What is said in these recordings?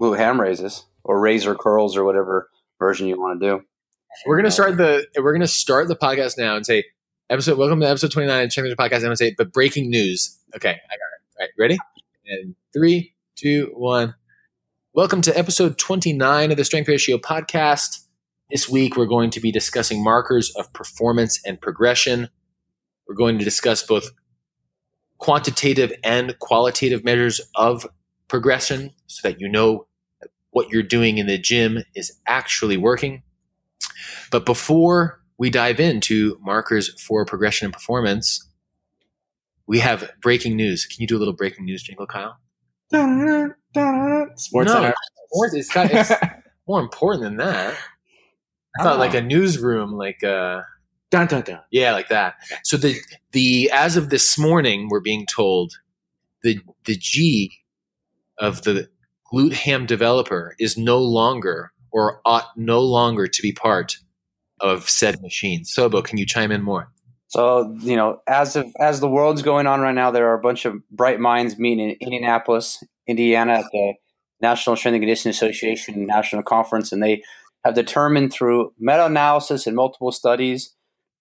glute ham raises or razor curls or whatever version you want to do. We're gonna start the we're gonna start the podcast now and say episode welcome to episode twenty nine of Champions Podcast. I'm gonna say but breaking news. Okay, I got it. All right, ready? And three, two, one. Welcome to episode twenty nine of the Strength Ratio Podcast. This week we're going to be discussing markers of performance and progression. We're going to discuss both quantitative and qualitative measures of progression so that you know what you're doing in the gym is actually working. But before we dive into markers for progression and performance, we have breaking news. Can you do a little breaking news jingle, Kyle? Sports no, sports, it's, got, it's more important than that. I thought like a newsroom, like uh, dun, dun, dun. yeah, like that. So the the as of this morning, we're being told the the G of the glute ham developer is no longer or ought no longer to be part of said machine. Sobo, can you chime in more? So you know, as of as the world's going on right now, there are a bunch of bright minds meeting in Indianapolis, Indiana, at the National Strength and Conditioning Association National Conference, and they have determined through meta-analysis and multiple studies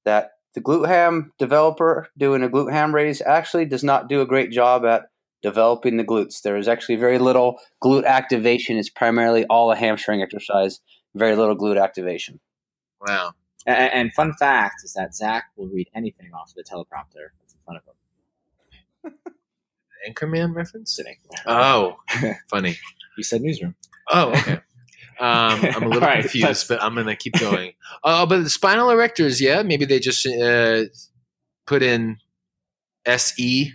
that the glute ham developer doing a glute ham raise actually does not do a great job at developing the glutes. There is actually very little glute activation. It's primarily all a hamstring exercise, very little glute activation. Wow. And, and fun fact is that Zach will read anything off the teleprompter that's in front of him. Anchorman reference? Sitting. Oh, funny. You said newsroom. Oh, okay. Um, I'm a little All right, confused, but I'm gonna keep going. Oh, but the spinal erectors, yeah, maybe they just uh, put in S E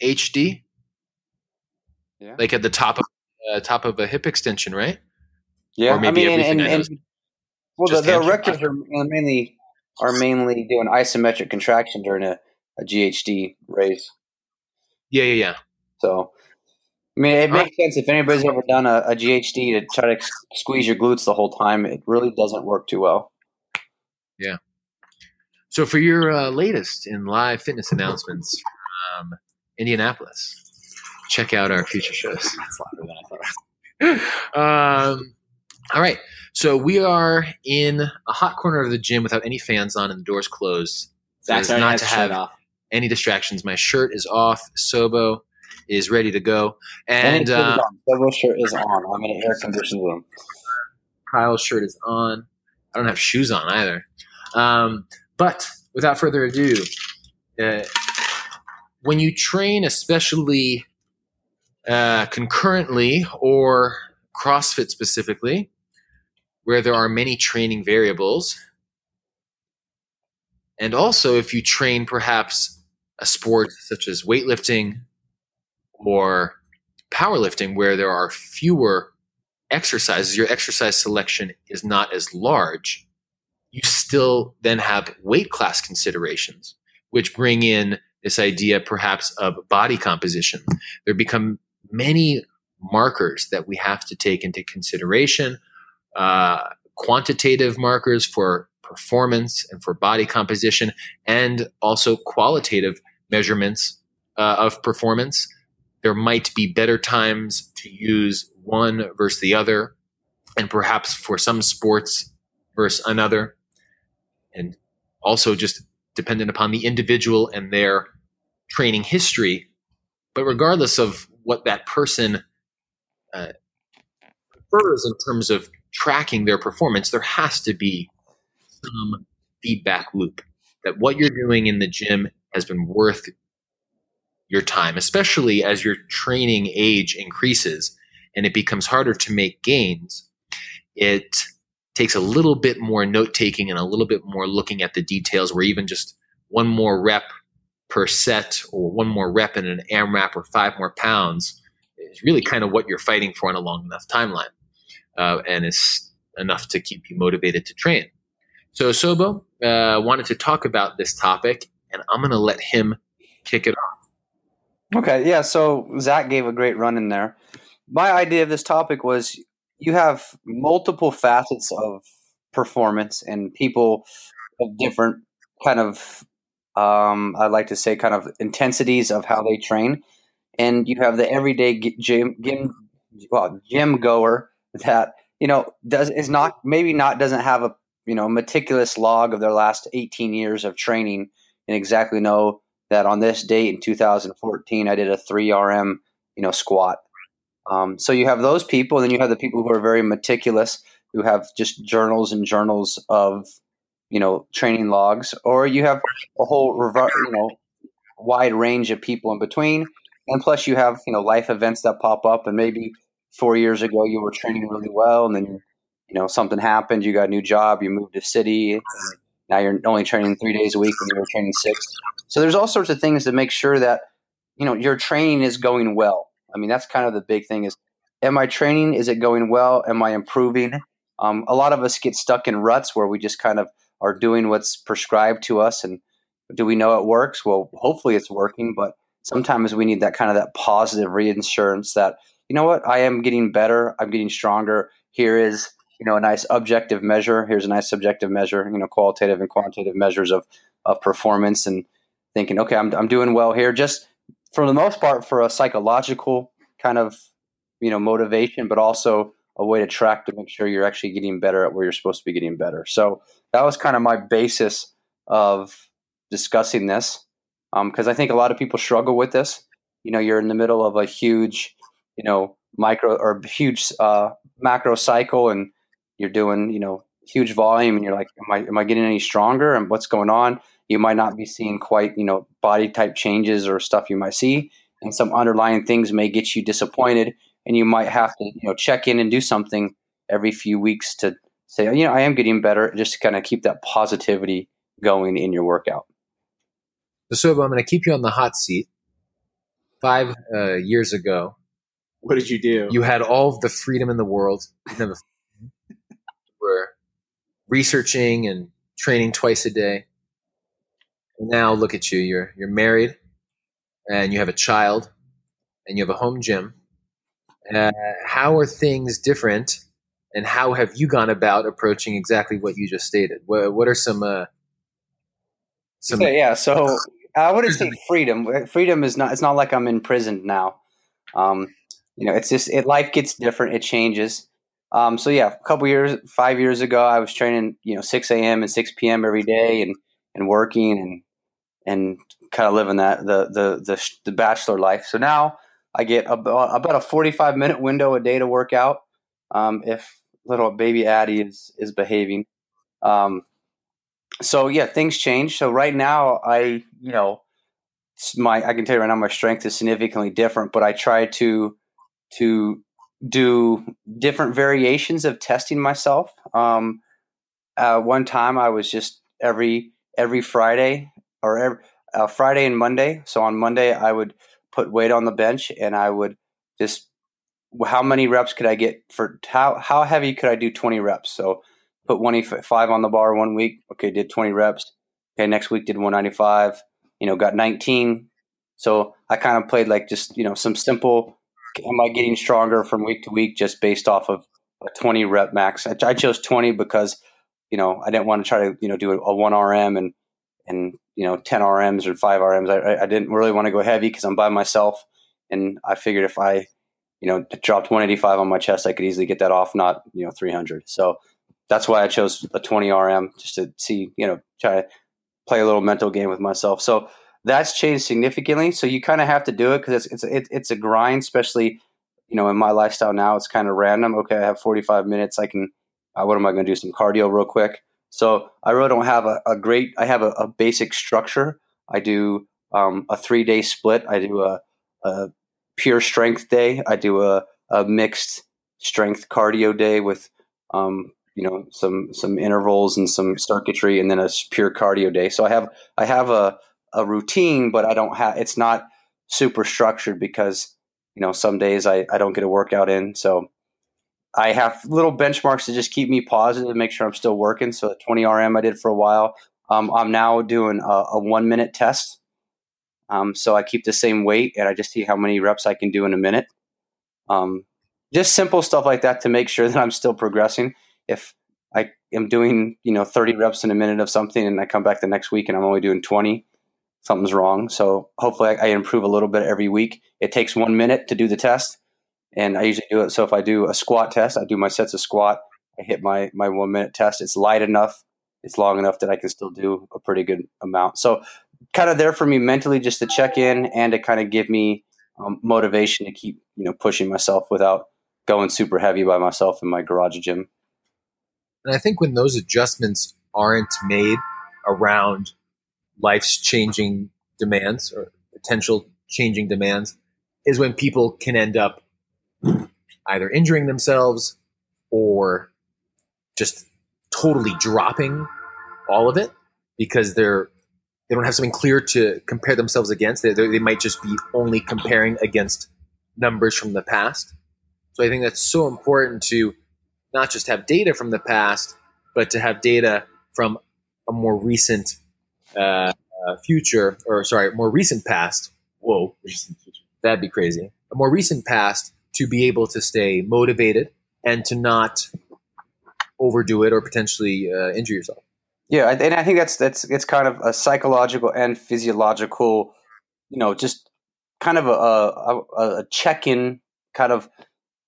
H D, Yeah. like at the top of uh, top of a hip extension, right? Yeah, Or maybe I mean, and, everything and, and well, the, the erectors are mainly are mainly doing isometric contraction during a, a GHD raise. Yeah, yeah, yeah. So, I mean, it makes sense if anybody's ever done a, a GHD to try to s- squeeze your glutes the whole time. It really doesn't work too well. Yeah. So for your uh, latest in live fitness announcements from Indianapolis, check out our future shows. That's louder than I thought. um, all right. So we are in a hot corner of the gym without any fans on and the doors closed. So already not to have off. any distractions. My shirt is off. Sobo is ready to go. And uh. Several shirt is on. I'm in an air conditioned room. Kyle's shirt is on. I don't have shoes on either. Um, but without further ado, uh, when you train, especially uh, concurrently or CrossFit specifically, where there are many training variables, and also if you train perhaps a sport such as weightlifting or powerlifting, where there are fewer exercises, your exercise selection is not as large, you still then have weight class considerations, which bring in this idea perhaps of body composition. There become many markers that we have to take into consideration, uh, quantitative markers for performance and for body composition, and also qualitative measurements uh, of performance. There might be better times to use one versus the other, and perhaps for some sports versus another, and also just dependent upon the individual and their training history. But regardless of what that person uh, prefers in terms of tracking their performance, there has to be some feedback loop that what you're doing in the gym has been worth your time, especially as your training age increases and it becomes harder to make gains. It takes a little bit more note taking and a little bit more looking at the details, where even just one more rep per set or one more rep in an AMRAP or five more pounds is really kind of what you're fighting for on a long enough timeline. Uh, and it's enough to keep you motivated to train. So Sobo uh, wanted to talk about this topic, and I'm going to let him kick it off. Okay, yeah. So Zach gave a great run in there. My idea of this topic was you have multiple facets of performance and people of different kind of, um, I'd like to say, kind of intensities of how they train. And you have the everyday gym, gym well gym goer that you know does is not maybe not doesn't have a you know meticulous log of their last 18 years of training and exactly know that on this date in 2014 I did a 3 RM you know squat. Um, so you have those people, and then you have the people who are very meticulous, who have just journals and journals of you know training logs, or you have a whole you know wide range of people in between, and plus you have you know life events that pop up, and maybe four years ago you were training really well, and then you know something happened, you got a new job, you moved to city, now you're only training three days a week when you were training six. So there's all sorts of things to make sure that you know your training is going well. I mean, that's kind of the big thing is am I training? Is it going well? Am I improving? Um, a lot of us get stuck in ruts where we just kind of are doing what's prescribed to us and do we know it works? Well, hopefully it's working, but sometimes we need that kind of that positive reinsurance that, you know what, I am getting better, I'm getting stronger. Here is, you know, a nice objective measure. Here's a nice subjective measure, you know, qualitative and quantitative measures of of performance and thinking, okay, I'm I'm doing well here. Just for the most part for a psychological kind of you know motivation, but also a way to track to make sure you're actually getting better at where you're supposed to be getting better. So that was kind of my basis of discussing this because um, I think a lot of people struggle with this. You know, you're in the middle of a huge, you know, micro or huge uh, macro cycle, and you're doing, you know, huge volume, and you're like, am I am I getting any stronger? And what's going on? you might not be seeing quite you know body type changes or stuff you might see and some underlying things may get you disappointed and you might have to you know check in and do something every few weeks to say you know i am getting better just to kind of keep that positivity going in your workout. So i'm going to keep you on the hot seat. Five uh, years ago what did you do? you had all of the freedom in the world. You were researching and training twice a day. Now look at you. You're you're married, and you have a child, and you have a home gym. Uh, how are things different, and how have you gone about approaching exactly what you just stated? What, what are some uh, some? Yeah, so I wouldn't say freedom. Freedom is not. It's not like I'm in prison now. Um, you know, it's just it. Life gets different. It changes. Um, so yeah, a couple years, five years ago, I was training, you know, six a.m. and six p.m. every day, and and working and and kind of living that the the the, the bachelor life. So now I get about, about a forty five minute window a day to work out um, if little baby Addie is is behaving. Um, so yeah, things change. So right now I you know my I can tell you right now my strength is significantly different, but I try to to do different variations of testing myself. Um, uh, one time I was just every every Friday or every, uh, Friday and Monday. So on Monday, I would put weight on the bench and I would just how many reps could I get for how how heavy could I do 20 reps? So put 185 on the bar one week. Okay, did 20 reps. Okay, next week did 195. You know, got 19. So I kind of played like just you know some simple. Am I getting stronger from week to week just based off of a 20 rep max? I, I chose 20 because you know I didn't want to try to you know do a, a one RM and and you know 10 RMs or 5 RMs. I, I didn't really want to go heavy because I'm by myself, and I figured if I you know dropped 185 on my chest, I could easily get that off, not you know 300. So that's why I chose a 20 RM just to see you know try to play a little mental game with myself. So that's changed significantly. So you kind of have to do it because it's it's it's a grind, especially you know in my lifestyle now. It's kind of random. Okay, I have 45 minutes. I can. Uh, what am I going to do? Some cardio real quick. So I really don't have a, a great. I have a, a, basic structure. I do um, a three day split. I do a, a, pure strength day. I do a, a mixed strength cardio day with um, you know some some intervals and some circuitry, and then a pure cardio day. So I have I have a a routine, but I don't have. It's not super structured because you know some days I, I don't get a workout in. So I have little benchmarks to just keep me positive, make sure I'm still working. So the 20 RM I did for a while. Um, I'm now doing a, a, one minute test. Um, so I keep the same weight and I just see how many reps I can do in a minute. Um, just simple stuff like that to make sure that I'm still progressing. If I am doing, you know, 30 reps in a minute of something and I come back the next week and I'm only doing 20, something's wrong. So hopefully I, I improve a little bit every week. It takes one minute to do the test and I usually do it. So if I do a squat test, I do my sets of squat. I hit my my one minute test. It's light enough. It's long enough that I can still do a pretty good amount. So kind of there for me mentally just to check in and to kind of give me um, motivation to keep you know pushing myself without going super heavy by myself in my garage gym. And I think when those adjustments aren't made around life's changing demands or potential changing demands is when people can end up either injuring themselves or just totally dropping all of it because they're they don't have something clear to compare themselves against. They, they might just be only comparing against numbers from the past. So I think that's so important to not just have data from the past, but to have data from a more recent uh, uh, future, or sorry, more recent past. Whoa, that'd be crazy. A more recent past to be able to stay motivated and to not overdo it or potentially uh, injure yourself. Yeah, and I think that's that's it's kind of a psychological and physiological, you know, just kind of a a, a check in, kind of,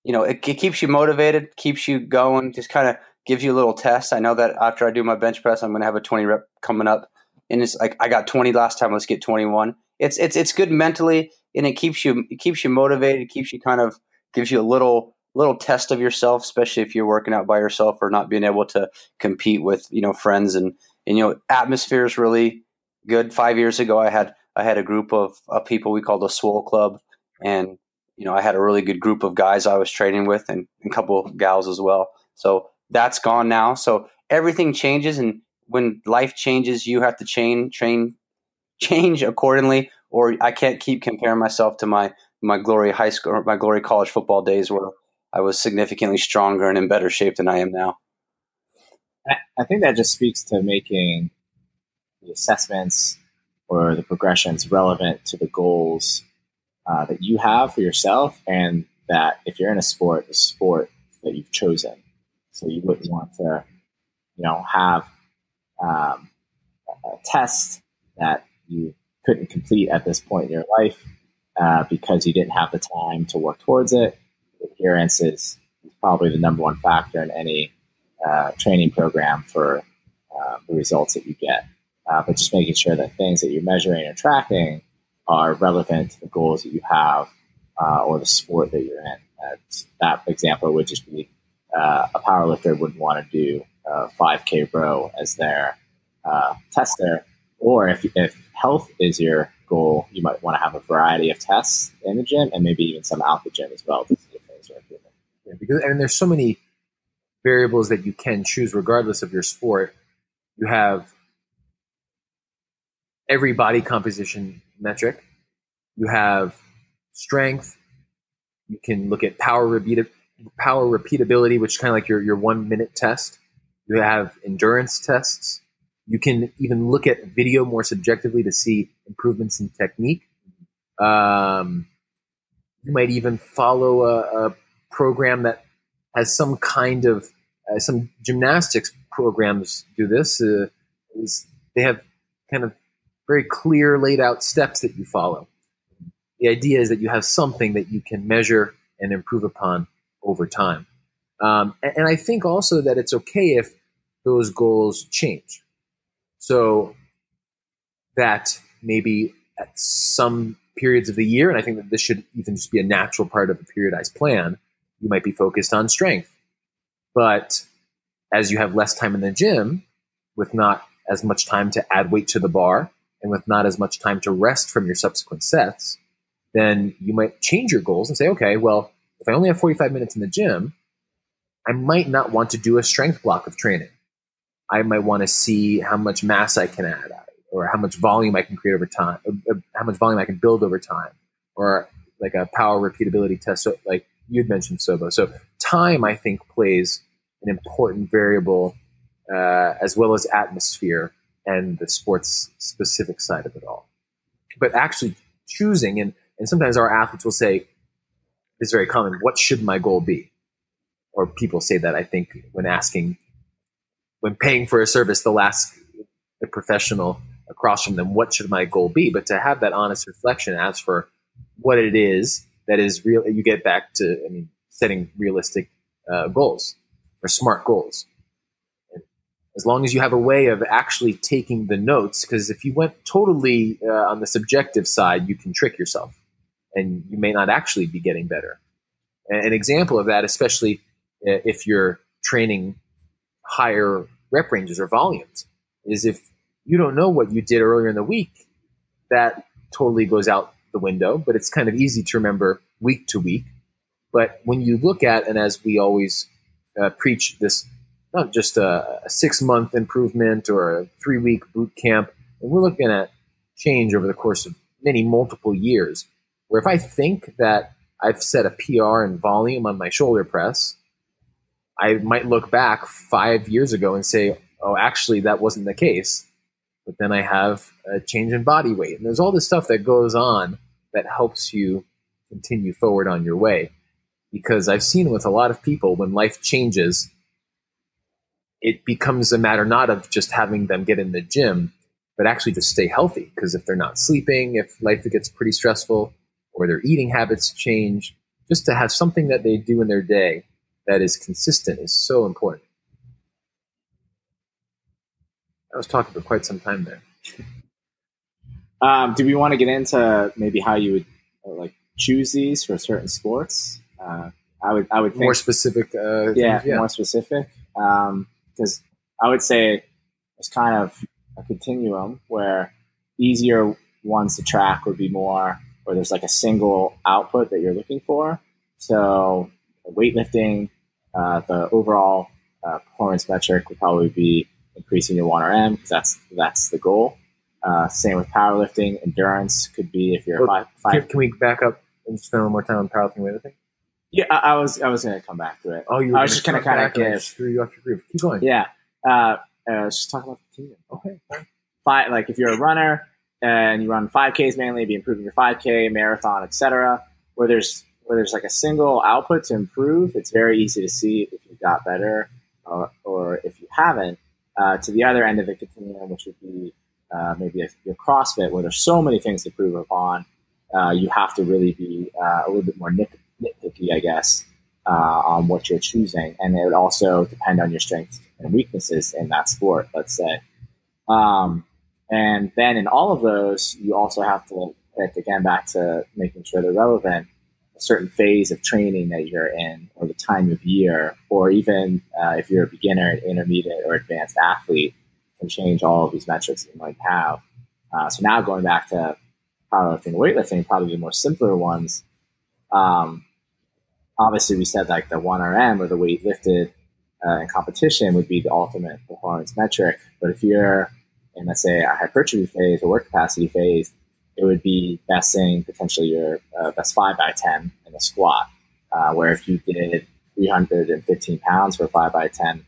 you know, it, it keeps you motivated, keeps you going, just kind of gives you a little test. I know that after I do my bench press, I'm going to have a 20 rep coming up, and it's like I got 20 last time. Let's get 21. It's it's it's good mentally, and it keeps you it keeps you motivated. It keeps you kind of gives you a little little test of yourself, especially if you're working out by yourself or not being able to compete with you know friends and and you know atmosphere is really good. Five years ago, I had I had a group of, of people we called the Swole Club, and you know I had a really good group of guys I was training with and, and a couple gals as well. So that's gone now. So everything changes, and when life changes, you have to change, train, change accordingly. Or I can't keep comparing myself to my my glory high school or my glory college football days where I was significantly stronger and in better shape than I am now. I think that just speaks to making the assessments or the progressions relevant to the goals uh, that you have for yourself, and that if you're in a sport, the sport that you've chosen. So you wouldn't want to, you know, have um, a test that you couldn't complete at this point in your life uh, because you didn't have the time to work towards it adherence is, probably the number one factor in any uh, training program for uh, the results that you get. Uh, but just making sure that things that you're measuring and tracking are relevant to the goals that you have uh, or the sport that you're in. that example would just be uh, a powerlifter wouldn't want to do a 5K row as their uh, tester. Or if, if health is your goal, you might want to have a variety of tests in the gym and maybe even some out the gym as well to yeah, because and there's so many variables that you can choose regardless of your sport. You have every body composition metric. You have strength. You can look at power repeat- power repeatability, which is kind of like your, your one minute test. You have endurance tests. You can even look at video more subjectively to see improvements in technique. Um, you might even follow a, a program that has some kind of uh, some gymnastics programs do this uh, they have kind of very clear laid out steps that you follow. The idea is that you have something that you can measure and improve upon over time. Um, and, and i think also that it's okay if those goals change. So that maybe at some periods of the year and i think that this should even just be a natural part of a periodized plan you might be focused on strength. But as you have less time in the gym, with not as much time to add weight to the bar, and with not as much time to rest from your subsequent sets, then you might change your goals and say, okay, well, if I only have 45 minutes in the gym, I might not want to do a strength block of training. I might want to see how much mass I can add, or how much volume I can create over time, how much volume I can build over time, or like a power repeatability test. So like you'd mentioned Sobo. So time, I think, plays an important variable uh, as well as atmosphere and the sports specific side of it all. But actually choosing, and, and sometimes our athletes will say, it's very common, what should my goal be? Or people say that, I think, when asking, when paying for a service, they'll ask the professional across from them, what should my goal be? But to have that honest reflection as for what it is that is real. You get back to, I mean, setting realistic uh, goals or smart goals. And as long as you have a way of actually taking the notes, because if you went totally uh, on the subjective side, you can trick yourself and you may not actually be getting better. An example of that, especially uh, if you're training higher rep ranges or volumes, is if you don't know what you did earlier in the week, that totally goes out the window, but it's kind of easy to remember week to week. But when you look at, and as we always uh, preach, this not just a, a six month improvement or a three week boot camp, and we're looking at change over the course of many multiple years. Where if I think that I've set a PR and volume on my shoulder press, I might look back five years ago and say, oh, actually, that wasn't the case. But then I have a change in body weight. And there's all this stuff that goes on that helps you continue forward on your way. Because I've seen with a lot of people when life changes, it becomes a matter not of just having them get in the gym, but actually just stay healthy. Because if they're not sleeping, if life gets pretty stressful, or their eating habits change, just to have something that they do in their day that is consistent is so important. I was talking for quite some time there. Um, do we want to get into maybe how you would uh, like choose these for certain sports? Uh, I would, I would think more specific. Uh, yeah, things, yeah, more specific. Because um, I would say it's kind of a continuum where easier ones to track would be more where there's like a single output that you're looking for. So weightlifting, uh, the overall uh, performance metric would probably be increasing your 1RM because that's that's the goal. Uh, same with powerlifting. Endurance could be if you're well, five, five. Can, we back up and spend a little more time on powerlifting weightlifting? Yeah, I, I was I was going to come back to it. Oh, you I was just going to kind of give screw you off your groove. Keep going. Yeah, uh, uh, let's just talk about the team. Okay. Five, like if you're a runner and you run 5Ks mainly, be improving your 5K, marathon, etc. Where there's where there's like a single output to improve, it's very easy to see if you got better or, or if you haven't. Uh, to the other end of the continuum, which would be uh, maybe a, your CrossFit, where there's so many things to prove upon, uh, you have to really be uh, a little bit more nit- nitpicky, I guess, uh, on what you're choosing, and it would also depend on your strengths and weaknesses in that sport. Let's say. Um, and then in all of those, you also have to again back to making sure they're relevant. A certain phase of training that you're in, or the time of year, or even uh, if you're a beginner, intermediate, or advanced athlete, can change all of these metrics that you might have. Uh, so now going back to powerlifting, weightlifting, probably the more simpler ones. Um, obviously, we said like the one RM or the weight lifted uh, in competition would be the ultimate performance metric. But if you're in let's say a hypertrophy phase or work capacity phase, it would be besting potentially your uh, best five by 10 in a squat. Uh, where if you did 315 pounds for five by 10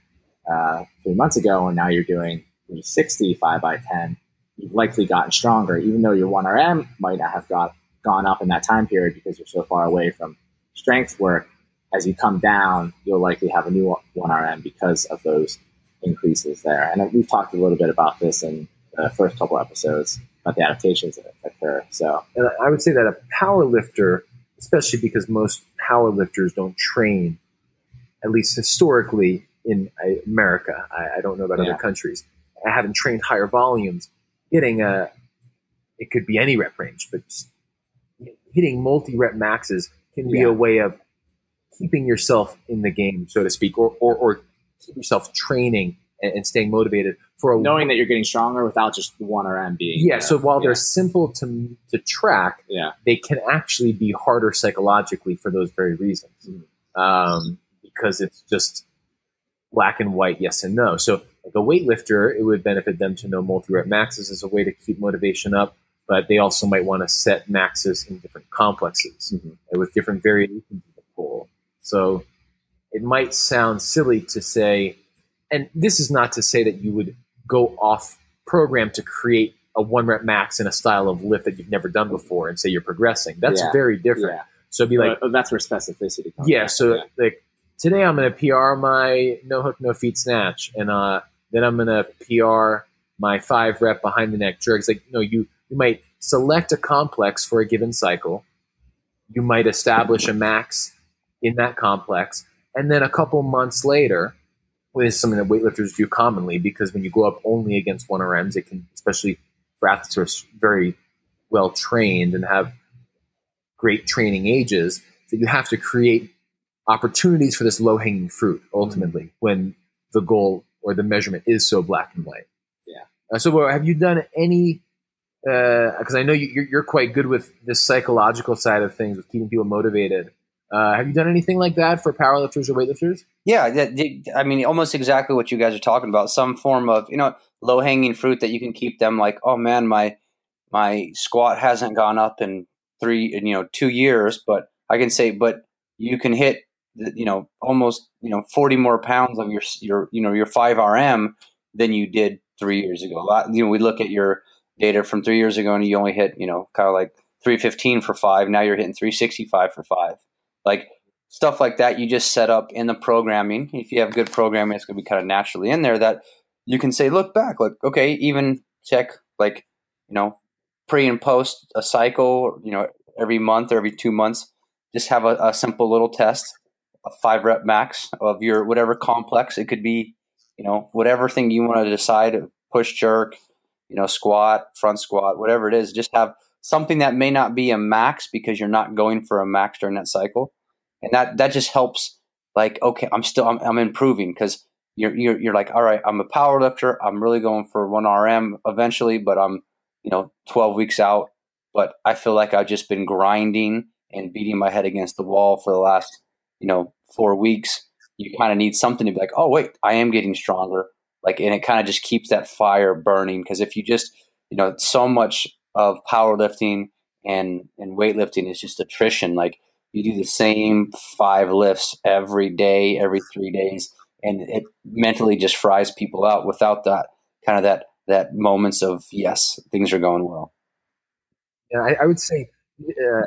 uh, three months ago, and now you're doing 360 five by 10, you've likely gotten stronger, even though your 1RM might not have got gone up in that time period because you're so far away from strength work. As you come down, you'll likely have a new 1RM because of those increases there. And we've talked a little bit about this in the first couple episodes about the adaptations that occur. So, and I would say that a power lifter, especially because most power lifters don't train, at least historically in uh, America, I, I don't know about yeah. other countries. I haven't trained higher volumes. Getting a, it could be any rep range, but hitting multi rep maxes can be yeah. a way of keeping yourself in the game, so to speak, or, or, or keep yourself training and, and staying motivated for a knowing that you're getting stronger without just one RM being. Yeah. There. So while yeah. they're simple to to track, yeah, they can actually be harder psychologically for those very reasons, mm-hmm. um, because it's just black and white, yes and no. So like a weightlifter, it would benefit them to know multi rep maxes as a way to keep motivation up. But they also might want to set maxes in different complexes mm-hmm. with different variations of the pull. So it might sound silly to say, and this is not to say that you would go off program to create a one rep max in a style of lift that you've never done before and say you're progressing. That's yeah. very different. Yeah. So be like, uh, that's where specificity comes. Yeah. So yeah. like today I'm going to PR my no hook, no feet snatch, and uh, then I'm going to PR my five rep behind the neck jerks. Like, no, you you might select a complex for a given cycle, you might establish a max in that complex. And then a couple months later, is something that weightlifters do commonly because when you go up only against 1RMs, it can, especially for athletes who are very well trained and have great training ages, that you have to create opportunities for this low hanging fruit ultimately mm-hmm. when the goal or the measurement is so black and white. Yeah. Uh, so, have you done any? Because uh, I know you, are quite good with the psychological side of things, with keeping people motivated. Uh, have you done anything like that for powerlifters or weightlifters? Yeah, I mean, almost exactly what you guys are talking about. Some form of you know low hanging fruit that you can keep them like, oh man, my my squat hasn't gone up in three, you know, two years, but I can say, but you can hit, you know, almost, you know, 40 more pounds of your, your, you know, your 5RM than you did three years ago. Lot, you know, we look at your data from three years ago and you only hit, you know, kind of like 315 for five. Now you're hitting 365 for five. Like stuff like that, you just set up in the programming. If you have good programming, it's going to be kind of naturally in there that you can say, look back, like, okay, even check like, you know, pre and post a cycle, you know, every month or every two months, just have a, a simple little test, a five rep max of your whatever complex. It could be, you know, whatever thing you want to decide, push jerk, you know, squat, front squat, whatever it is, just have something that may not be a max because you're not going for a max during that cycle. And that, that just helps like, okay, I'm still, I'm, I'm improving because you're, you're, you're like, all right, I'm a power lifter. I'm really going for one RM eventually, but I'm, you know, 12 weeks out, but I feel like I've just been grinding and beating my head against the wall for the last, you know, four weeks. You kind of need something to be like, oh, wait, I am getting stronger. Like, and it kind of just keeps that fire burning. Because if you just, you know, so much of powerlifting and, and weightlifting is just attrition. Like, you do the same five lifts every day, every three days, and it mentally just fries people out without that kind of that that moments of yes, things are going well. Yeah, I, I would say uh,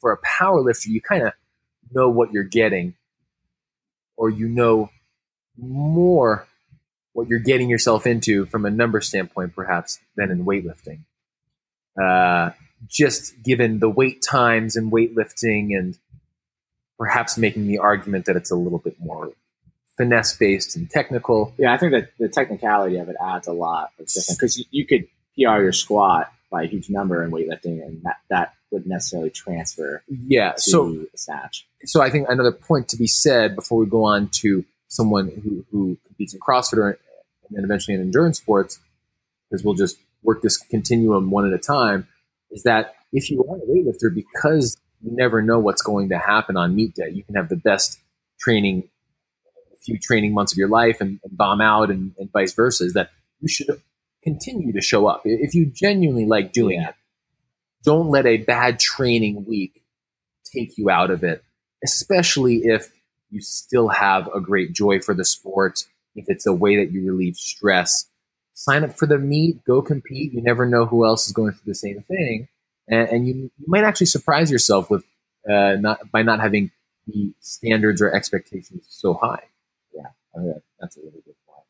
for a power lifter, you kind of know what you're getting, or you know more what you're getting yourself into from a number standpoint, perhaps, than in weightlifting. Uh, just given the wait times and weightlifting, and perhaps making the argument that it's a little bit more finesse based and technical. Yeah, I think that the technicality of it adds a lot because you, you, could PR your squat by a huge number in weightlifting, and that that wouldn't necessarily transfer. Yeah, so snatch. So I think another point to be said before we go on to someone who, who competes in CrossFit or, and then eventually in endurance sports, because we'll just work this continuum one at a time, is that if you are a weightlifter, because you never know what's going to happen on meet day, you can have the best training a few training months of your life and, and bomb out and, and, vice versa is that you should continue to show up. If you genuinely like doing it, don't let a bad training week take you out of it, especially if you still have a great joy for the sport, if it's a way that you relieve stress. Sign up for the meet, go compete. You never know who else is going through the same thing. And, and you, you might actually surprise yourself with uh, not by not having the standards or expectations so high Yeah, that's a really good point.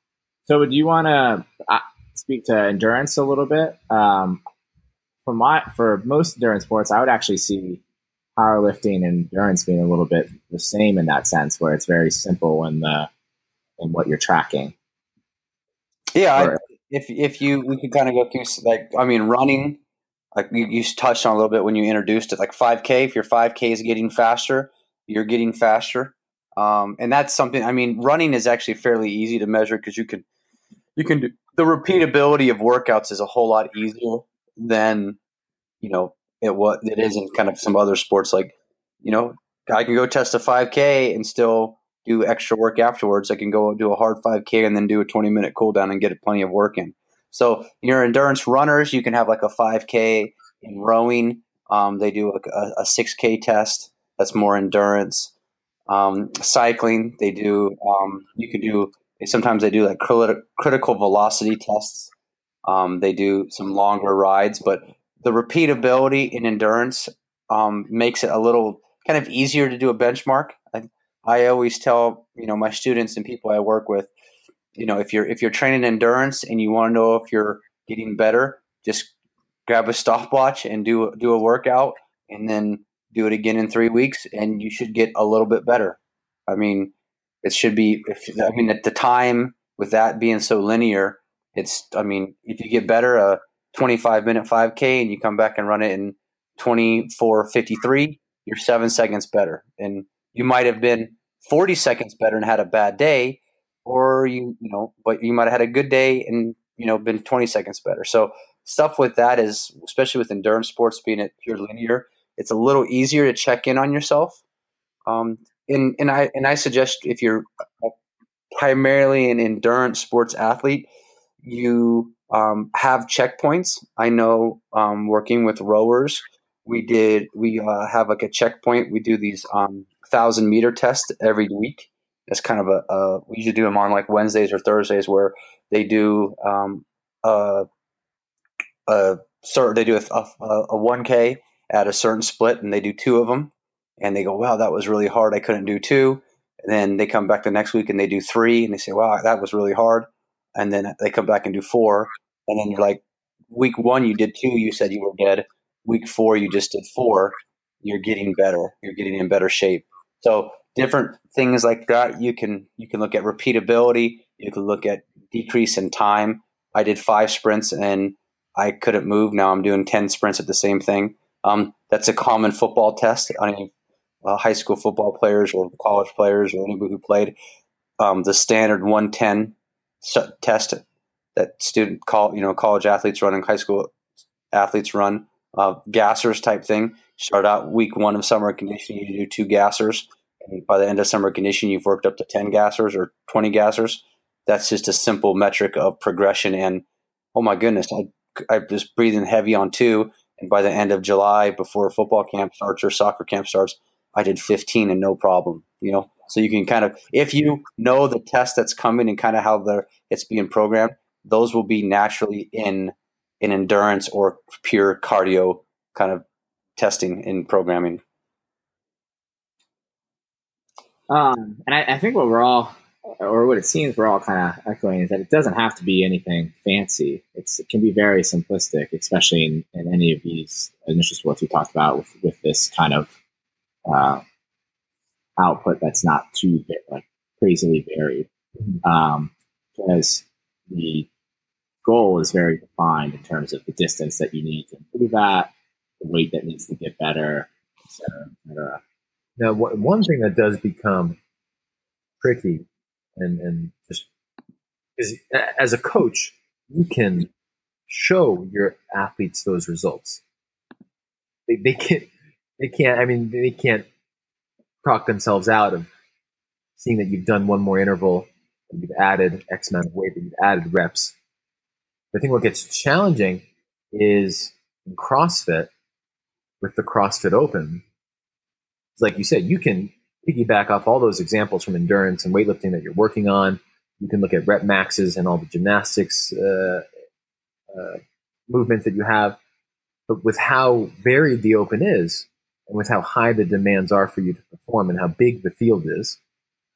So, do you want to uh, speak to endurance a little bit? Um, for my for most endurance sports, I would actually see powerlifting and endurance being a little bit the same in that sense, where it's very simple in the in what you're tracking. Yeah, I, if if you we could kind of go through like I mean running, like you, you touched on a little bit when you introduced it, like 5K. If your 5K is getting faster, you're getting faster. Um, and that's something. I mean, running is actually fairly easy to measure because you can you can do the repeatability of workouts is a whole lot easier than you know it what it is in kind of some other sports. Like you know, I can go test a 5K and still do extra work afterwards. I can go do a hard 5K and then do a 20 minute cool down and get plenty of work in. So your endurance runners, you can have like a 5K in rowing. Um, they do a, a 6K test. That's more endurance. Um, cycling, they do. Um, you could do. Sometimes they do like critical velocity tests. Um, they do some longer rides, but the repeatability in endurance um, makes it a little kind of easier to do a benchmark. I, always tell you know my students and people I work with, you know, if you're if you're training endurance and you want to know if you're getting better, just grab a stopwatch and do do a workout, and then do it again in three weeks, and you should get a little bit better. I mean, it should be. If, I mean, at the time with that being so linear, it's. I mean, if you get better, a 25 minute 5K, and you come back and run it in 24:53, you're seven seconds better, and you might have been 40 seconds better and had a bad day, or you you know, but you might have had a good day and you know been 20 seconds better. So stuff with that is, especially with endurance sports being at pure linear, it's a little easier to check in on yourself. Um, and and I and I suggest if you're primarily an endurance sports athlete, you um, have checkpoints. I know um, working with rowers, we did we uh, have like a checkpoint. We do these um, thousand meter test every week. It's kind of a, a, we usually do them on like Wednesdays or Thursdays where they do um, a, a certain they do a, a, 1K at a certain split and they do two of them and they go, wow, that was really hard. I couldn't do two. And then they come back the next week and they do three and they say, wow, that was really hard. And then they come back and do four. And then you're like, week one, you did two, you said you were dead. Week four, you just did four. You're getting better. You're getting in better shape. So different things like that. You can you can look at repeatability. You can look at decrease in time. I did five sprints and I couldn't move. Now I'm doing ten sprints at the same thing. Um, that's a common football test. Mean, uh, high school football players or college players or anybody who played um, the standard 110 test that student call you know college athletes run and high school athletes run uh, gassers type thing. Start out week one of summer conditioning you do two gassers. And by the end of summer conditioning you've worked up to 10 gassers or 20 gassers. That's just a simple metric of progression and oh my goodness i, I was breathing heavy on two. And by the end of july before football camp starts or soccer camp starts I did 15 and no problem, you know? So you can kind of, if you know the test that's coming and kind of how it's being programmed, those will be naturally in in endurance or pure cardio kind of testing in programming. Um, and I, I think what we're all, or what it seems we're all kind of echoing, is that it doesn't have to be anything fancy. It's, it can be very simplistic, especially in, in any of these initial sports we talked about with, with this kind of uh, output that's not too like crazily varied. Mm-hmm. Um, because the goal is very defined in terms of the distance that you need to improve at, the weight that needs to get better, et cetera, et cetera. Now, one thing that does become tricky and, and just is as a coach, you can show your athletes those results. They, they can't, they can't. I mean, they can't talk themselves out of seeing that you've done one more interval, you've added X amount of weight, you've added reps. I think what gets challenging is in CrossFit with the CrossFit Open. Like you said, you can piggyback off all those examples from endurance and weightlifting that you're working on. You can look at rep maxes and all the gymnastics uh, uh, movements that you have. But with how varied the Open is, and with how high the demands are for you to perform and how big the field is,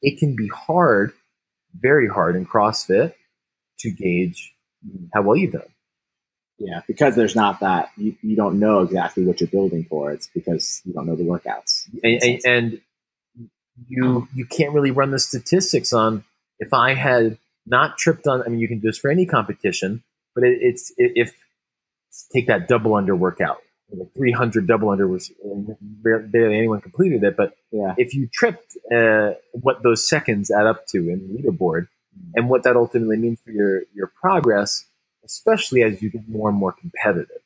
it can be hard, very hard in CrossFit to gauge how well you've done. Yeah, because there's not that you, you don't know exactly what you're building for. It's because you don't know the workouts, and, and, and you you can't really run the statistics on if I had not tripped on. I mean, you can do this for any competition, but it, it's if take that double under workout 300 double under was barely anyone completed it. But yeah. if you tripped, uh, what those seconds add up to in the leaderboard. And what that ultimately means for your your progress, especially as you get more and more competitive.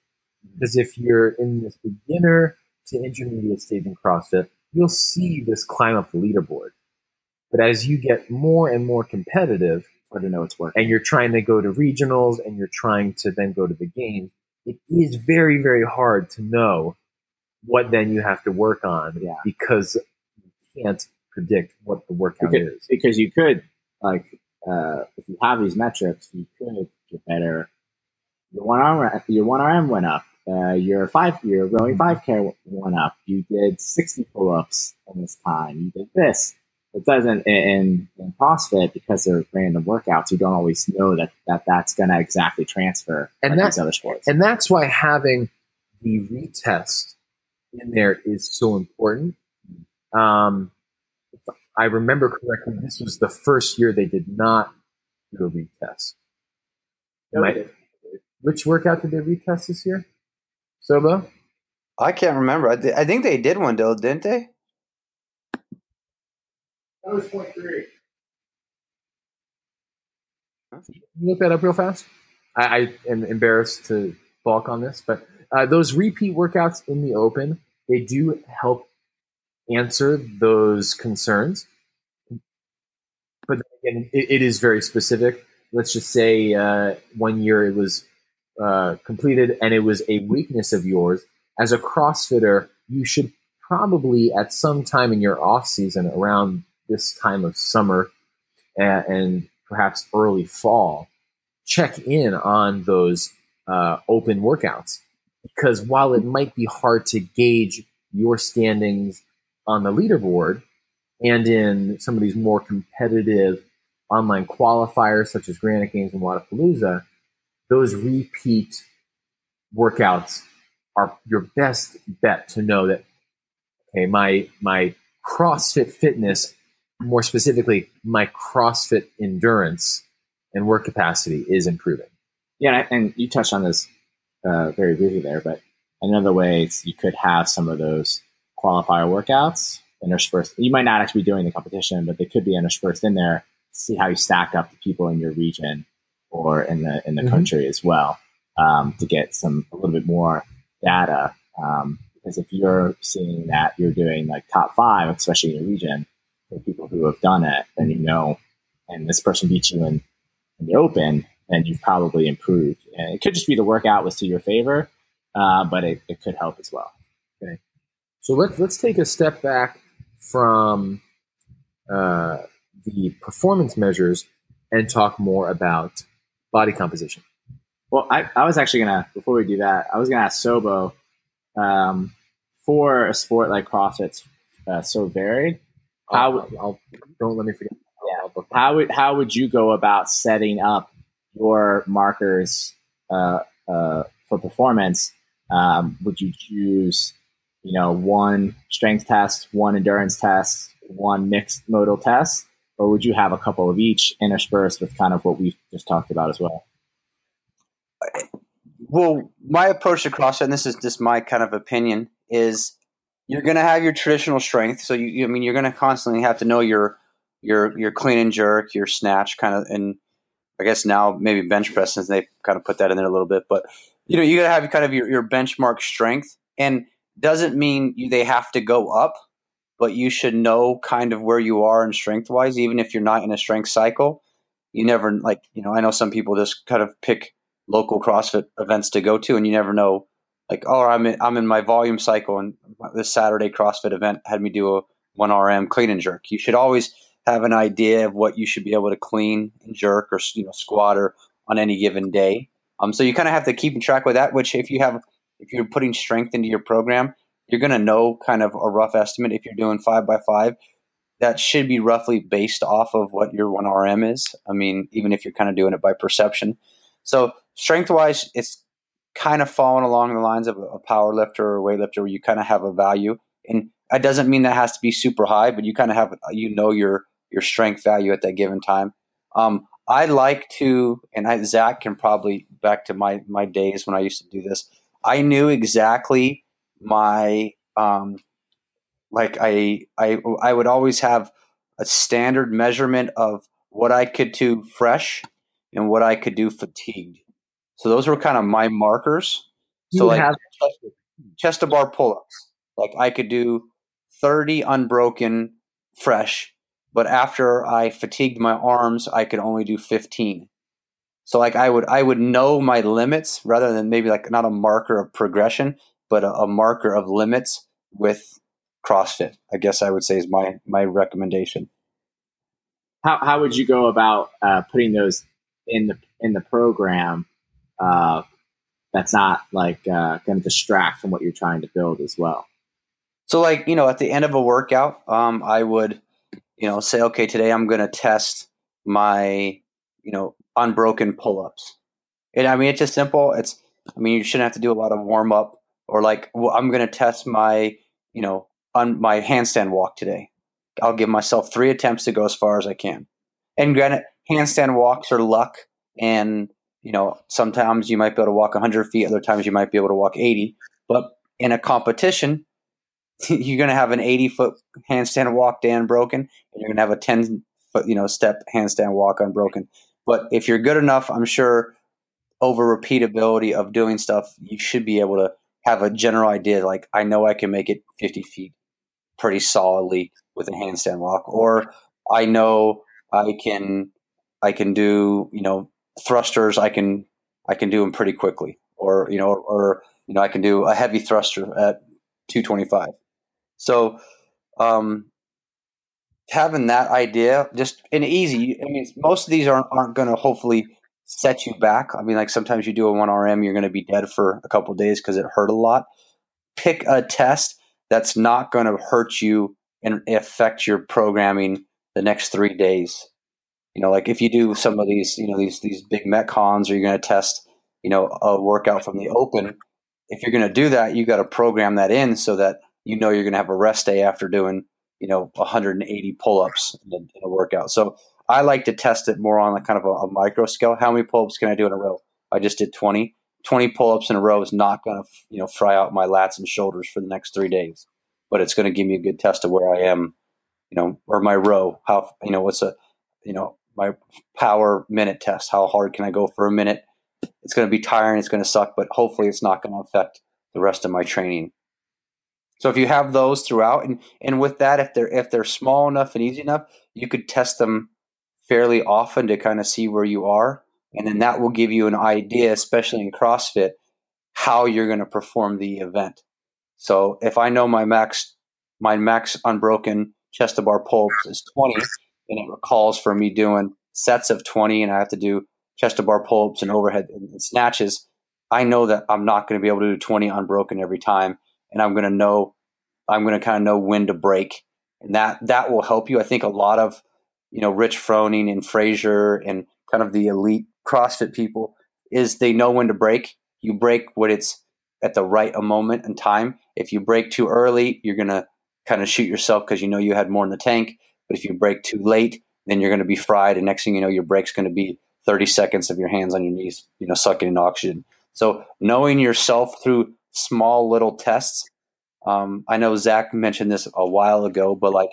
Mm-hmm. Because if you're in this beginner to intermediate stage in CrossFit, you'll see this climb up the leaderboard. But as you get more and more competitive, I don't know it's working. And you're trying to go to regionals, and you're trying to then go to the games it is very, very hard to know what then you have to work on yeah. because you can't predict what the workout because, is. Because you could, like, uh, if you have these metrics, you could get better. Your one arm, your one arm went up. Uh, your five, your rowing mm-hmm. five k went up. You did sixty pull ups in this time. You did this it doesn't in, in CrossFit because they're random workouts. You don't always know that, that that's going to exactly transfer and like that's other sports. And that's why having the retest in there is so important. Um, I remember correctly, this was the first year they did not do a retest. I, which workout did they retest this year? Sobo? I can't remember. I, th- I think they did one, though, didn't they? That was point three. you look that up real fast? I, I am embarrassed to balk on this, but uh, those repeat workouts in the open, they do help answer those concerns. But again, it, it is very specific. Let's just say uh, one year it was uh, completed and it was a weakness of yours. As a CrossFitter, you should probably at some time in your off season around this time of summer and, and perhaps early fall, check in on those uh, open workouts. Because while it might be hard to gauge your standings on the leaderboard and in some of these more competitive online qualifiers such as Granite Games and Wodapalooza, those repeat workouts are your best bet to know that okay, my my CrossFit fitness, more specifically, my CrossFit endurance and work capacity is improving. Yeah, and you touched on this uh, very briefly there, but another way you could have some of those qualifier workouts interspersed. You might not actually be doing the competition, but they could be interspersed in there. To see how you stack up to people in your region or in the in the mm-hmm. country as well um, to get some a little bit more data. Um, because if you're seeing that you're doing like top five, especially in your region, for people who have done it, then you know, and this person beats you in, in the open, and you've probably improved. And it could just be the workout was to your favor, uh, but it, it could help as well. So let's let's take a step back from uh, the performance measures and talk more about body composition. Well, I, I was actually gonna before we do that, I was gonna ask Sobo um, for a sport like CrossFit's uh, so varied. How I'll, I'll, don't let me forget. Yeah. How would how would you go about setting up your markers uh, uh, for performance? Um, would you choose you know, one strength test, one endurance test, one mixed modal test, or would you have a couple of each interspersed with kind of what we've just talked about as well? Well, my approach to CrossFit, and this is just my kind of opinion, is you're going to have your traditional strength. So you, I mean, you're going to constantly have to know your your your clean and jerk, your snatch, kind of, and I guess now maybe bench press since they kind of put that in there a little bit. But you know, you got to have kind of your, your benchmark strength, and doesn't mean you, they have to go up, but you should know kind of where you are in strength wise, even if you're not in a strength cycle. You never like, you know, I know some people just kind of pick local CrossFit events to go to, and you never know, like, oh, I'm in, I'm in my volume cycle, and this Saturday CrossFit event had me do a one RM clean and jerk. You should always have an idea of what you should be able to clean and jerk or you know squat or on any given day. Um, so you kind of have to keep track with that. Which if you have if you're putting strength into your program, you're going to know kind of a rough estimate. If you're doing five by five, that should be roughly based off of what your 1RM is. I mean, even if you're kind of doing it by perception. So, strength wise, it's kind of falling along the lines of a power lifter or a weightlifter where you kind of have a value. And that doesn't mean that has to be super high, but you kind of have, you know, your, your strength value at that given time. Um, I like to, and I, Zach can probably back to my, my days when I used to do this. I knew exactly my um, like I I I would always have a standard measurement of what I could do fresh and what I could do fatigued. So those were kind of my markers. You so like have- chest, chest to bar pull ups, like I could do thirty unbroken fresh, but after I fatigued my arms, I could only do fifteen. So like I would I would know my limits rather than maybe like not a marker of progression, but a, a marker of limits with CrossFit. I guess I would say is my my recommendation. How how would you go about uh, putting those in the in the program? Uh, that's not like uh, going to distract from what you're trying to build as well. So, like you know, at the end of a workout, um, I would you know say, okay, today I'm going to test my you know unbroken pull ups. And I mean, it's just simple. It's, I mean, you shouldn't have to do a lot of warm up. or like well, I'm going to test my you know on my handstand walk today. I'll give myself three attempts to go as far as I can. And granted, handstand walks are luck, and you know sometimes you might be able to walk 100 feet, other times you might be able to walk 80. But in a competition, you're going to have an 80 foot handstand walk Dan broken, and you're going to have a 10 foot you know step handstand walk unbroken. But if you're good enough, I'm sure over repeatability of doing stuff, you should be able to have a general idea. Like I know I can make it 50 feet pretty solidly with a handstand walk, or I know I can I can do you know thrusters. I can I can do them pretty quickly, or you know, or, or you know I can do a heavy thruster at 225. So um, having that idea just an easy. I mean, most of these aren't aren't going to hopefully set you back. I mean, like sometimes you do a one RM, you're going to be dead for a couple days because it hurt a lot. Pick a test that's not going to hurt you and affect your programming the next three days. You know, like if you do some of these, you know, these these big metcons, or you're going to test, you know, a workout from the open. If you're going to do that, you got to program that in so that you know you're going to have a rest day after doing, you know, 180 pull-ups in a, in a workout. So I like to test it more on like kind of a, a micro scale. How many pull-ups can I do in a row? I just did 20. 20 pull-ups in a row is not going to, you know, fry out my lats and shoulders for the next three days, but it's going to give me a good test of where I am, you know, or my row. How, you know, what's a, you know, my power minute test. How hard can I go for a minute? It's going to be tiring. It's going to suck, but hopefully it's not going to affect the rest of my training. So if you have those throughout, and and with that, if they're if they're small enough and easy enough, you could test them fairly often to kind of see where you are. And then that will give you an idea, especially in CrossFit, how you're going to perform the event. So if I know my max, my max unbroken chest to bar pull is 20, and it calls for me doing sets of 20, and I have to do chest to bar pull ups and overhead and snatches, I know that I'm not going to be able to do 20 unbroken every time. And I'm going to know, I'm going to kind of know when to break. And that, that will help you. I think a lot of you know Rich Froning and Fraser and kind of the elite CrossFit people is they know when to break. You break when it's at the right moment and time. If you break too early, you're gonna kind of shoot yourself because you know you had more in the tank. But if you break too late, then you're going to be fried, and next thing you know, your break's going to be 30 seconds of your hands on your knees, you know, sucking in oxygen. So knowing yourself through small little tests. Um, I know Zach mentioned this a while ago, but like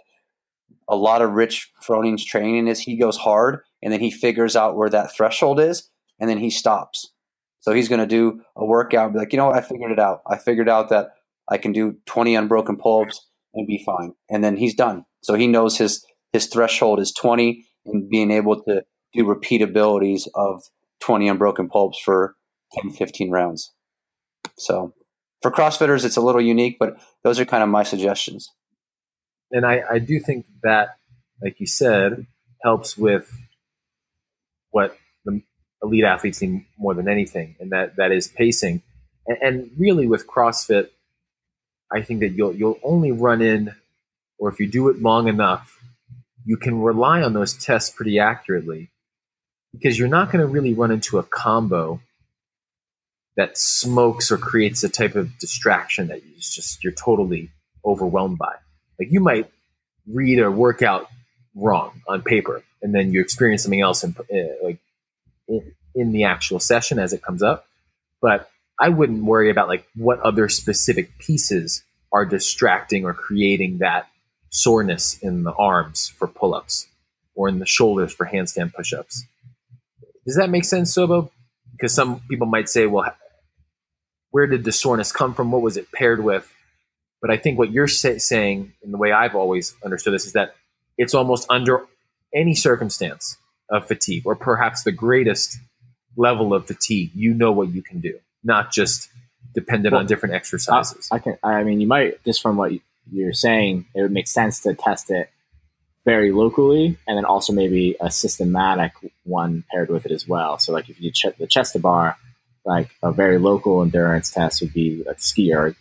a lot of Rich Froning's training is he goes hard and then he figures out where that threshold is and then he stops. So he's going to do a workout and be like, you know what? I figured it out. I figured out that I can do 20 unbroken pull-ups and be fine. And then he's done. So he knows his, his threshold is 20 and being able to do repeatabilities of 20 unbroken pull-ups for 10, 15 rounds. So for CrossFitters, it's a little unique, but those are kind of my suggestions and I, I do think that, like you said, helps with what the elite athletes need more than anything, and that that is pacing. And, and really, with CrossFit, I think that you'll you'll only run in, or if you do it long enough, you can rely on those tests pretty accurately, because you're not going to really run into a combo that smokes or creates a type of distraction that you just you're totally overwhelmed by. Like you might read a workout wrong on paper, and then you experience something else in, uh, like in the actual session as it comes up. But I wouldn't worry about like what other specific pieces are distracting or creating that soreness in the arms for pull-ups or in the shoulders for handstand push-ups. Does that make sense, Sobo? Because some people might say, well, where did the soreness come from? What was it paired with? But I think what you're say- saying, and the way I've always understood this, is that it's almost under any circumstance of fatigue, or perhaps the greatest level of fatigue, you know what you can do, not just dependent well, on different exercises. I, I, can. I mean, you might just from what you're saying, it would make sense to test it very locally, and then also maybe a systematic one paired with it as well. So, like if you check the chest to bar, like a very local endurance test would be like skier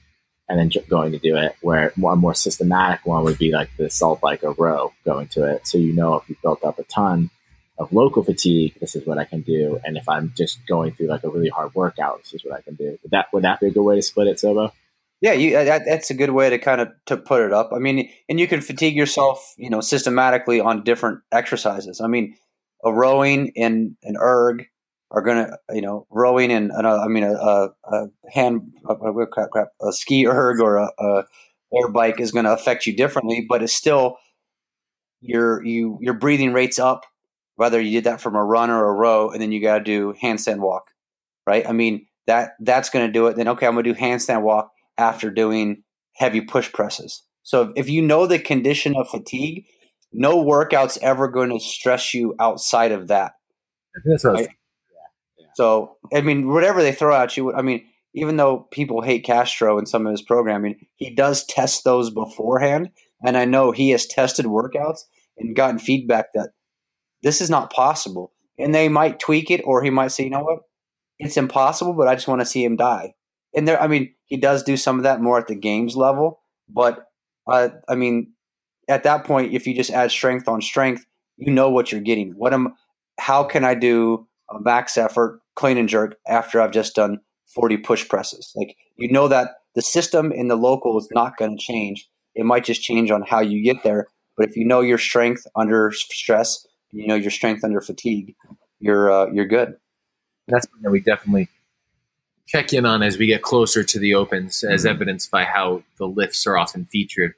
and then going to do it. Where one more systematic one would be like the Assault bike or row going to it. So you know if you've built up a ton of local fatigue, this is what I can do. And if I'm just going through like a really hard workout, this is what I can do. Would that would that be a good way to split it, Sobo? Yeah, you, uh, that, that's a good way to kind of to put it up. I mean, and you can fatigue yourself, you know, systematically on different exercises. I mean, a rowing and an erg are going to, you know, rowing and, and a, I mean, a, a, a hand, a, a, a, ski erg or a, a air bike is going to affect you differently, but it's still your you your breathing rates up whether you did that from a run or a row, and then you got to do handstand walk, right? I mean that that's going to do it. Then okay, I'm going to do handstand walk after doing heavy push presses. So if you know the condition of fatigue, no workout's ever going to stress you outside of that. That's right? So I mean, whatever they throw at you, I mean, even though people hate Castro and some of his programming, he does test those beforehand, and I know he has tested workouts and gotten feedback that this is not possible. And they might tweak it, or he might say, you know what, it's impossible, but I just want to see him die. And there, I mean, he does do some of that more at the games level, but uh, I mean, at that point, if you just add strength on strength, you know what you're getting. What am? How can I do a max effort clean and jerk after I've just done 40 push presses? Like you know that the system in the local is not going to change. It might just change on how you get there. But if you know your strength under stress, you know your strength under fatigue, you're uh, you're good. That's something that we definitely check in on as we get closer to the opens, as mm-hmm. evidenced by how the lifts are often featured.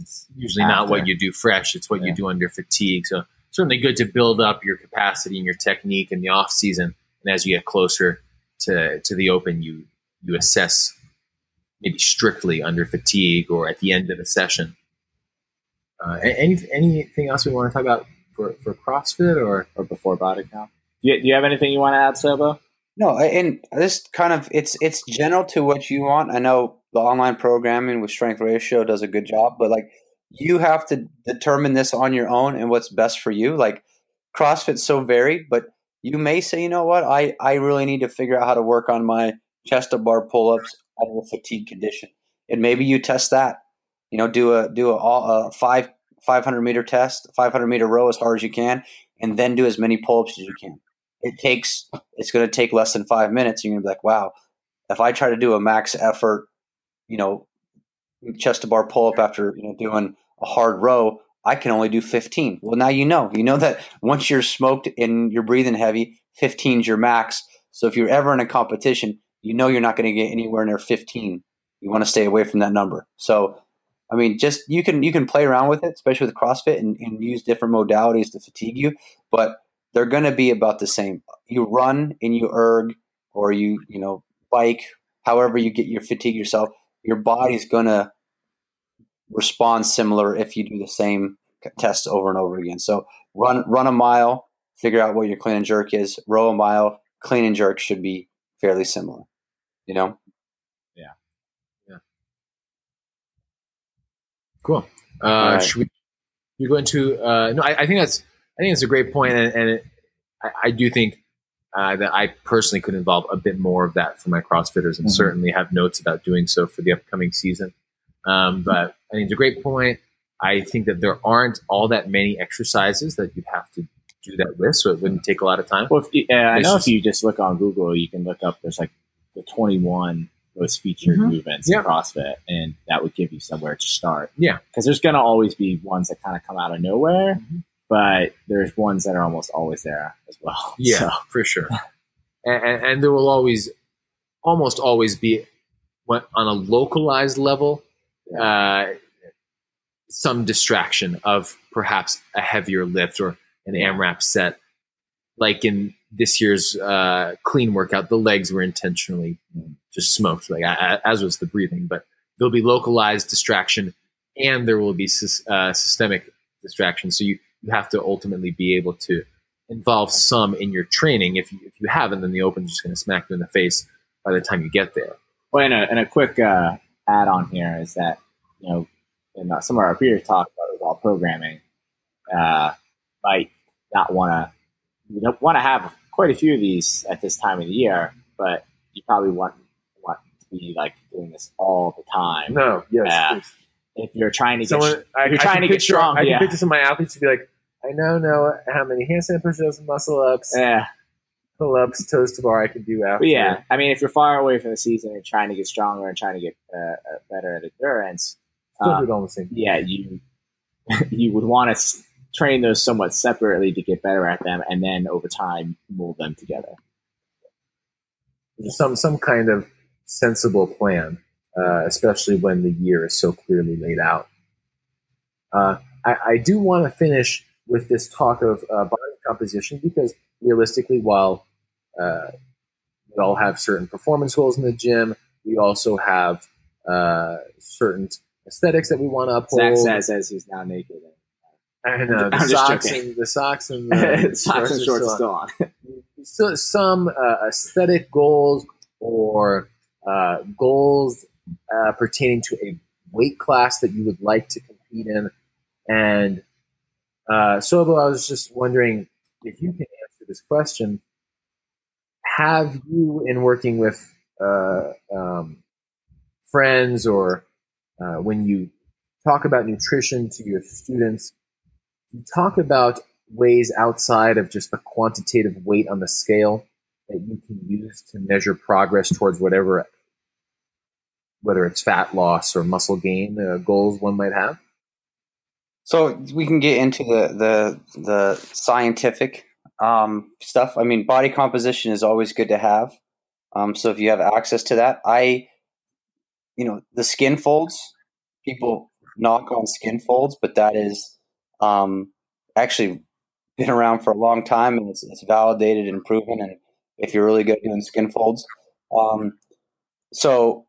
It's usually After. not what you do fresh; it's what yeah. you do under fatigue. So certainly good to build up your capacity and your technique in the off season, and as you get closer to to the open, you you assess maybe strictly under fatigue or at the end of the session. Uh, any, anything else we want to talk about for, for CrossFit or, or before body count? Do you, do you have anything you want to add, Sobo? No, and this kind of it's it's general to what you want. I know the online programming with strength ratio does a good job, but like you have to determine this on your own and what's best for you. Like CrossFit's so varied, but you may say, you know what, I I really need to figure out how to work on my chest to bar pull ups under a fatigue condition, and maybe you test that. You know, do a do a, a five 500 meter test, 500 meter row as hard as you can, and then do as many pull ups as you can. It takes, it's going to take less than five minutes. You're going to be like, wow, if I try to do a max effort, you know, chest to bar pull up after, you know, doing a hard row, I can only do 15. Well, now you know. You know that once you're smoked and you're breathing heavy, 15 is your max. So if you're ever in a competition, you know you're not going to get anywhere near 15. You want to stay away from that number. So I mean, just you can you can play around with it, especially with CrossFit, and, and use different modalities to fatigue you, but they're going to be about the same. You run and you erg, or you you know bike, however you get your fatigue yourself. Your body's going to respond similar if you do the same test over and over again. So run run a mile, figure out what your clean and jerk is. Row a mile, clean and jerk should be fairly similar. You know. Yeah. Yeah. Cool. Uh, right. Should we, we go into? Uh, no, I, I, think that's. I think it's a great point, and, and it, I, I, do think uh, that I personally could involve a bit more of that for my CrossFitters, and mm-hmm. certainly have notes about doing so for the upcoming season. Um, but I think it's a great point. I think that there aren't all that many exercises that you'd have to do that with, so it wouldn't take a lot of time. Well, if, uh, I know just, if you just look on Google, you can look up. There's like the 21 most featured mm-hmm. movements in CrossFit, and that would give you somewhere to start. Yeah, because there's going to always be ones that kind of come out of nowhere, mm-hmm. but there's ones that are almost always there as well. Yeah, so. for sure. and, and, there will always, almost always be, on a localized level, uh, some distraction of perhaps a heavier lift or an AMRAP set, like in this year's uh, clean workout, the legs were intentionally just smoked, like as was the breathing. But there'll be localized distraction, and there will be uh, systemic distraction. So you you have to ultimately be able to involve some in your training. If you, if you haven't, then the open's just going to smack you in the face by the time you get there. Well, and a, and a quick uh, add on here is that you know, in some of our peers talk about while programming, uh, might not want to you don't want to have quite a few of these at this time of the year, but you probably want want to be like doing this all the time. No, yes. Uh, if you're trying to Someone, get, I, you're I trying to picture, get strong. I yeah. can picture some of my athletes to be like, I know, know how many handstand push-ups, muscle ups, yeah, pull-ups, toes to bar I can do after. But yeah, I mean, if you're far away from the season and trying to get stronger and trying to get uh, uh better at endurance, Still do it all the same. yeah, you you would want to train those somewhat separately to get better at them, and then over time mold them together. some some kind of sensible plan, uh, especially when the year is so clearly laid out. Uh, I, I do want to finish with this talk of uh, body composition because realistically, while uh, we all have certain performance goals in the gym, we also have uh, certain aesthetics that we want to Zach uphold. says as he's now naked. I know the socks and the socks and the Socks and are shorts still on still on. so, some uh, aesthetic goals or uh, goals uh, pertaining to a weight class that you would like to compete in. And uh, Sobo, I was just wondering if you can answer this question. Have you, in working with uh, um, friends or uh, when you talk about nutrition to your students, you talk about ways outside of just the quantitative weight on the scale that you can use to measure progress towards whatever, whether it's fat loss or muscle gain uh, goals one might have? So we can get into the the the scientific um, stuff. I mean, body composition is always good to have. Um, so if you have access to that, I, you know, the skin folds. People knock on skin folds, but that is um, actually been around for a long time, and it's, it's validated and proven. And if you're really good at doing skin folds, um, so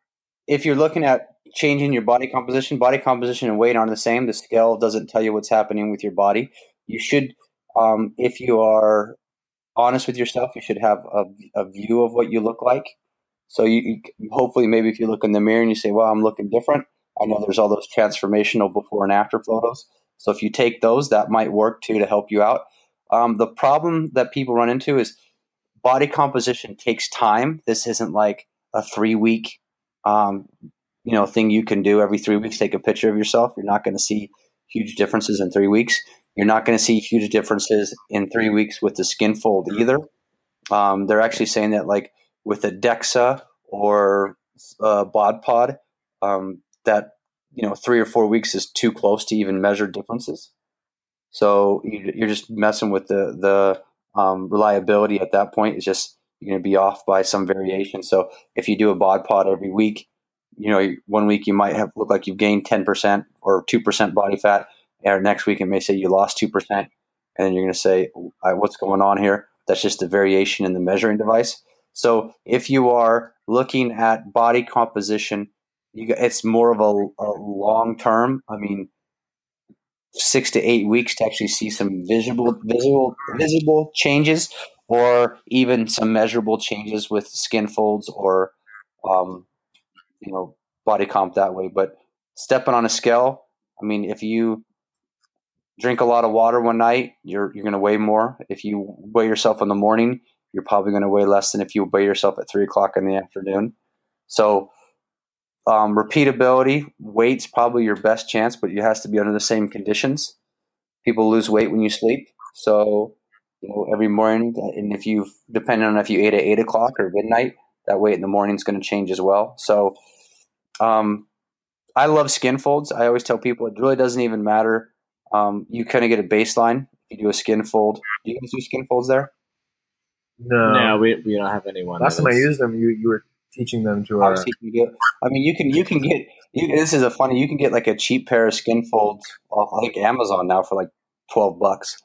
if you're looking at changing your body composition, body composition and weight aren't the same. The scale doesn't tell you what's happening with your body. You should, um, if you are honest with yourself, you should have a, a view of what you look like. So you, you hopefully maybe if you look in the mirror and you say, "Well, I'm looking different," I know there's all those transformational before and after photos. So if you take those, that might work too to help you out. Um, the problem that people run into is body composition takes time. This isn't like a three week um, you know thing you can do every three weeks take a picture of yourself you're not going to see huge differences in three weeks you're not going to see huge differences in three weeks with the skin fold either. Um, they're actually saying that like with a dexa or uh, bod pod um, that you know three or four weeks is too close to even measure differences. So you, you're just messing with the the um, reliability at that point. It's just you're going to be off by some variation. So if you do a bod pod every week you know, one week you might have look like you've gained 10% or 2% body fat, and next week it may say you lost 2%, and then you're going to say, what's going on here? That's just a variation in the measuring device. So if you are looking at body composition, you, it's more of a, a long term. I mean, six to eight weeks to actually see some visible, visible, visible changes, or even some measurable changes with skin folds or um, you know body comp that way but stepping on a scale i mean if you drink a lot of water one night you're you're going to weigh more if you weigh yourself in the morning you're probably going to weigh less than if you weigh yourself at three o'clock in the afternoon so um, repeatability weight's probably your best chance but it has to be under the same conditions people lose weight when you sleep so you know every morning and if you depending on if you ate at eight o'clock or midnight that weight in the morning is going to change as well so um, I love skin folds. I always tell people it really doesn't even matter. Um, you kind of get a baseline. if You do a skin fold. Do you guys do skin folds there? No. No, we, we don't have anyone. Last time I used them, you, you were teaching them to our. Obviously, you. I mean, you can you can get. You, this is a funny. You can get like a cheap pair of skin folds off I think Amazon now for like twelve bucks,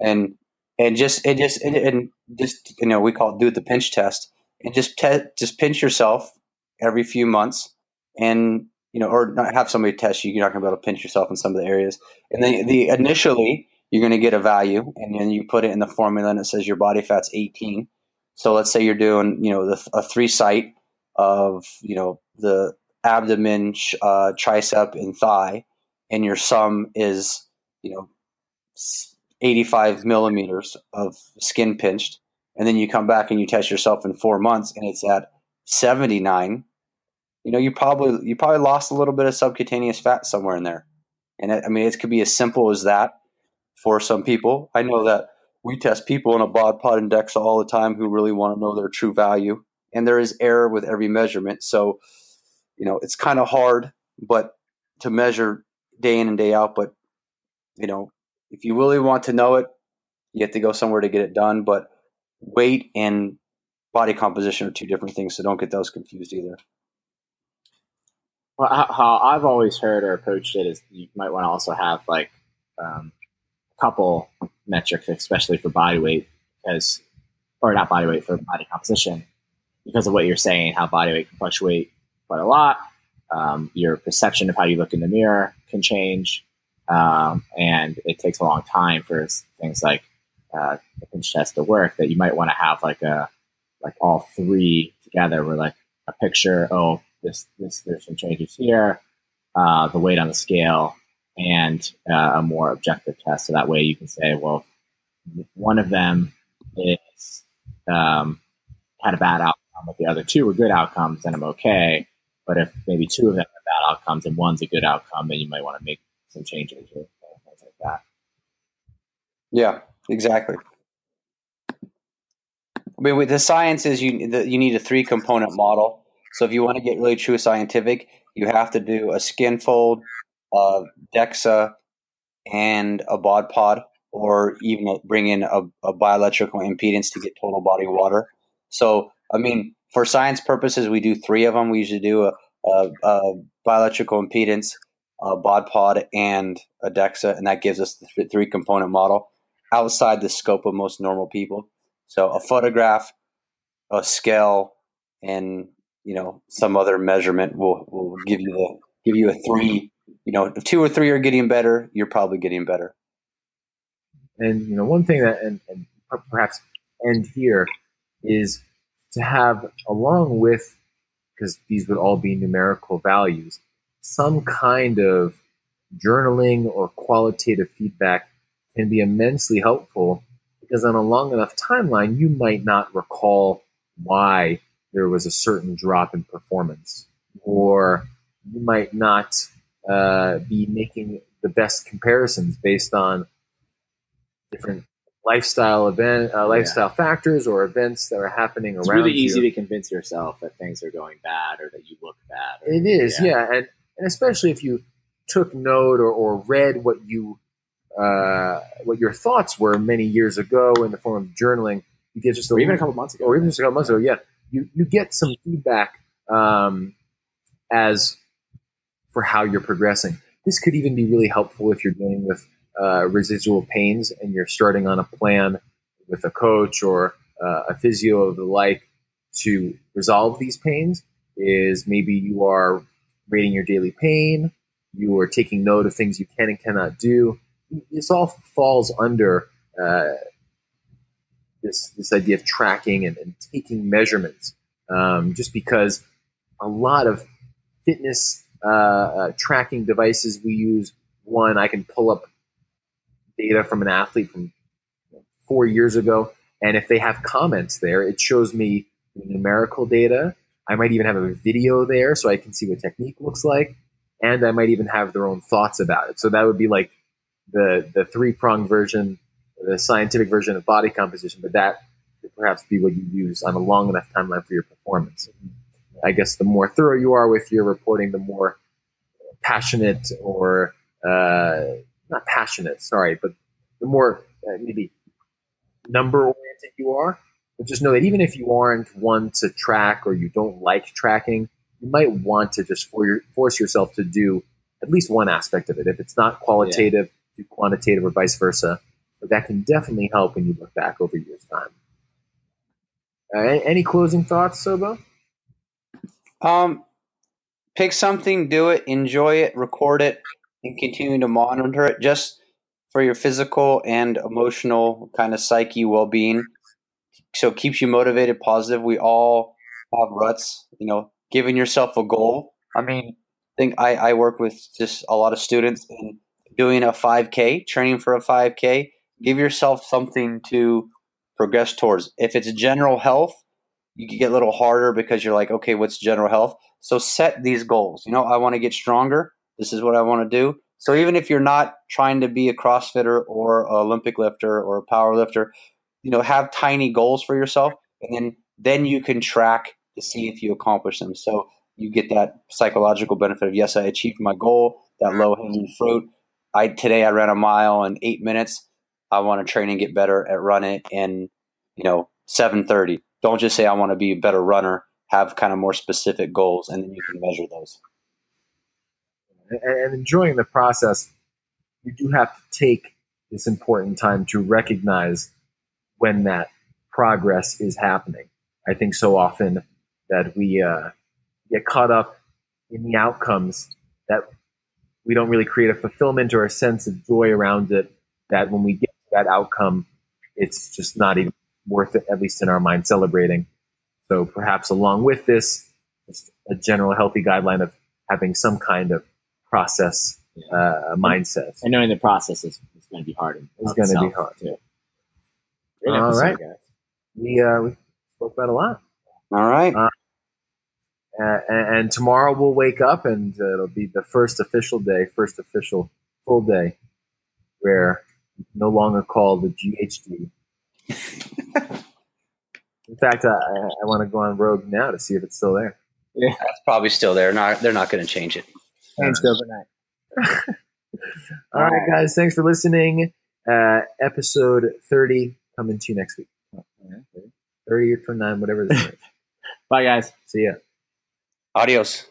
and and just and just and, and just you know we call it do the pinch test and just te- just pinch yourself every few months and you know or not have somebody test you. You're not going to be able to pinch yourself in some of the areas, and then the initially you're going to get a value, and then you put it in the formula and it says your body fat's 18. So let's say you're doing you know the, a three site of you know the abdomen, uh, tricep, and thigh, and your sum is you know 85 millimeters of skin pinched, and then you come back and you test yourself in four months, and it's at 79. You know, you probably you probably lost a little bit of subcutaneous fat somewhere in there, and it, I mean it could be as simple as that for some people. I know that we test people in a bod pod index all the time who really want to know their true value. And there is error with every measurement. So, you know, it's kind of hard, but to measure day in and day out. But, you know, if you really want to know it, you have to go somewhere to get it done. But weight and body composition are two different things. So don't get those confused either. Well, how I've always heard or approached it is you might want to also have like um, a couple metrics, especially for body weight, because or not body weight for body composition, because of what you're saying, how body weight can fluctuate quite a lot. Um, your perception of how you look in the mirror can change, um, and it takes a long time for things like uh, the pinch test to work. That you might want to have like a like all three together, where like a picture. Oh, this this there's some changes here. Uh, the weight on the scale and uh, a more objective test. So that way you can say, well, one of them is um, had a bad outcome, but the other two were good outcomes, then I'm okay. But if maybe two of them are bad outcomes and one's a good outcome, then you might want to make some changes or things like that. Yeah, exactly. I mean, with the science is you the, you need a three component model. So if you want to get really true scientific, you have to do a skin fold, uh, DEXA, and a bod pod, or even bring in a, a bioelectrical impedance to get total body water. So, I mean, for science purposes, we do three of them. We usually do a, a, a bioelectrical impedance, a bod pod, and a DEXA, and that gives us the th- three component model outside the scope of most normal people. So, a photograph, a scale, and you know some other measurement will will give you the give you a three you know, if two or three are getting better, you're probably getting better. And you know, one thing that and, and perhaps end here is to have along with because these would all be numerical values, some kind of journaling or qualitative feedback can be immensely helpful because on a long enough timeline, you might not recall why there was a certain drop in performance, or you might not uh, be making the best comparisons based on different lifestyle event, uh, lifestyle yeah. factors or events that are happening it's around. It's really easy you. to convince yourself that things are going bad or that you look bad. Or, it is, yeah. yeah, and and especially if you took note or, or read what you uh, what your thoughts were many years ago in the form of journaling, you get just a or even a couple months ago, or even just a couple months ago. Yeah, you you get some feedback um, as for how you're progressing. This could even be really helpful if you're dealing with uh, residual pains and you're starting on a plan with a coach or uh, a physio of the like to resolve these pains. Is maybe you are rating your daily pain, you are taking note of things you can and cannot do. This all falls under uh, this this idea of tracking and, and taking measurements. Um, just because a lot of fitness uh, uh, tracking devices we use. One, I can pull up data from an athlete from four years ago, and if they have comments there, it shows me numerical data. I might even have a video there so I can see what technique looks like, and I might even have their own thoughts about it. So that would be like the the three pronged version, the scientific version of body composition, but that could perhaps be what you use on a long enough timeline for your performance. I guess the more thorough you are with your reporting, the more passionate or uh, not passionate, sorry, but the more uh, maybe number oriented you are. But just know that even if you aren't one to track or you don't like tracking, you might want to just for your, force yourself to do at least one aspect of it. If it's not qualitative, yeah. do quantitative or vice versa. But that can definitely help when you look back over years' time. Uh, any closing thoughts, Sobo? Um, pick something, do it, enjoy it, record it, and continue to monitor it just for your physical and emotional kind of psyche well being. So it keeps you motivated, positive. We all have ruts, you know, giving yourself a goal. I mean, I think I, I work with just a lot of students and doing a 5K, training for a 5K. Give yourself something to progress towards. If it's general health, you can get a little harder because you're like, okay, what's general health? So set these goals. You know, I want to get stronger. This is what I want to do. So even if you're not trying to be a CrossFitter or an Olympic lifter or a power lifter, you know, have tiny goals for yourself, and then then you can track to see if you accomplish them. So you get that psychological benefit of yes, I achieved my goal, that low hanging fruit. I today I ran a mile in eight minutes. I want to train and get better at running in, you know, seven thirty. Don't just say I want to be a better runner. Have kind of more specific goals, and then you can measure those. And, and enjoying the process, you do have to take this important time to recognize when that progress is happening. I think so often that we uh, get caught up in the outcomes that we don't really create a fulfillment or a sense of joy around it. That when we that outcome, it's just not even worth it, at least in our mind, celebrating. So perhaps along with this, just a general healthy guideline of having some kind of process uh, mindset. And knowing the process is, is going to be hard. It's going to be hard. too. All right. We, uh, we spoke about a lot. All right. Uh, Uh, and, and tomorrow we'll wake up and uh, it'll be the first official day, first official full day, where it's no longer called the GHD. In fact, I, I want to go on Rogue now to see if it's still there. Yeah, that's probably still there. Not they're not going to change it. Changed overnight. All right, guys, thanks for listening. Uh, episode 30 coming to you next week. 30 or 29, whatever this is. Bye, guys. See ya. Adios.